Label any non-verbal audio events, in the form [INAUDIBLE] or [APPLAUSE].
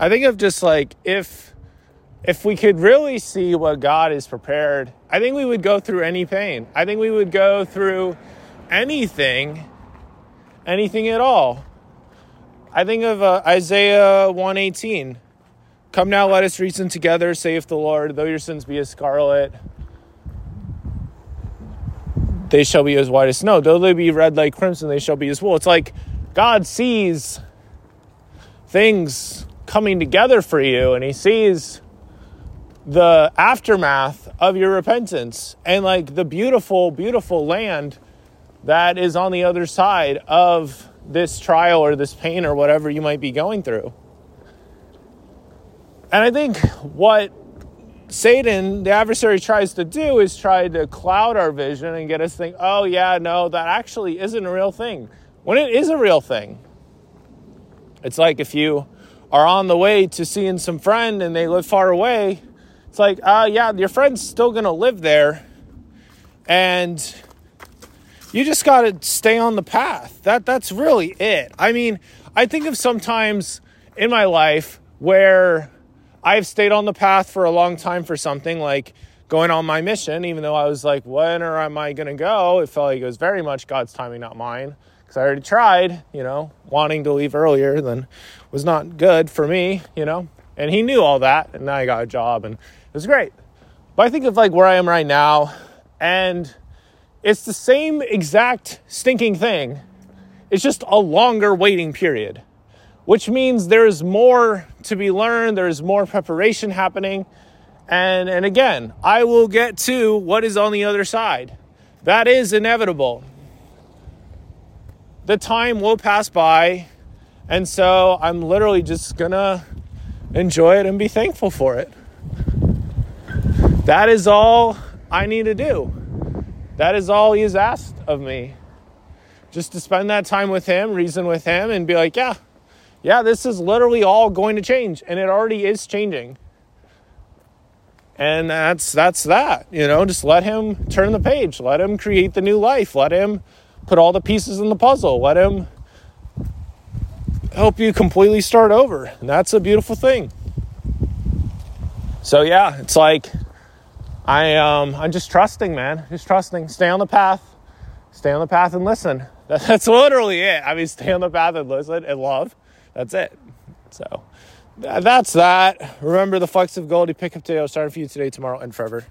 I think of just like if if we could really see what God is prepared, I think we would go through any pain. I think we would go through anything, anything at all. I think of uh, Isaiah 118. Come now, let us reason together, saith the Lord. Though your sins be as scarlet, they shall be as white as snow. Though they be red like crimson, they shall be as wool. It's like God sees things coming together for you, and He sees the aftermath of your repentance and like the beautiful, beautiful land that is on the other side of this trial or this pain or whatever you might be going through. And I think what Satan, the adversary, tries to do is try to cloud our vision and get us think, oh, yeah, no, that actually isn't a real thing. When it is a real thing, it's like if you are on the way to seeing some friend and they live far away, it's like, uh, yeah, your friend's still going to live there. And you just got to stay on the path. That that's really it. I mean, I think of sometimes in my life where I've stayed on the path for a long time for something like going on my mission, even though I was like, when or am I going to go? It felt like it was very much God's timing, not mine. Because I already tried, you know, wanting to leave earlier than was not good for me, you know. And he knew all that, and now I got a job, and it was great. But I think of like where I am right now, and it's the same exact stinking thing. It's just a longer waiting period, which means there's more to be learned, there's more preparation happening. And, and again, I will get to what is on the other side. That is inevitable. The time will pass by, and so I'm literally just gonna enjoy it and be thankful for it. That is all I need to do. That is all He has asked of me. Just to spend that time with Him, reason with Him, and be like, yeah, yeah, this is literally all going to change, and it already is changing. And that's that's that. You know, just let Him turn the page. Let Him create the new life. Let Him put all the pieces in the puzzle. Let Him help you completely start over. And that's a beautiful thing. So yeah, it's like I um I'm just trusting, man. Just trusting. Stay on the path. Stay on the path and listen. [LAUGHS] That's literally it. I mean, stay on the path and listen and love. That's it. So that's that. Remember the flecks of gold you pick up today, starting for you today, tomorrow, and forever.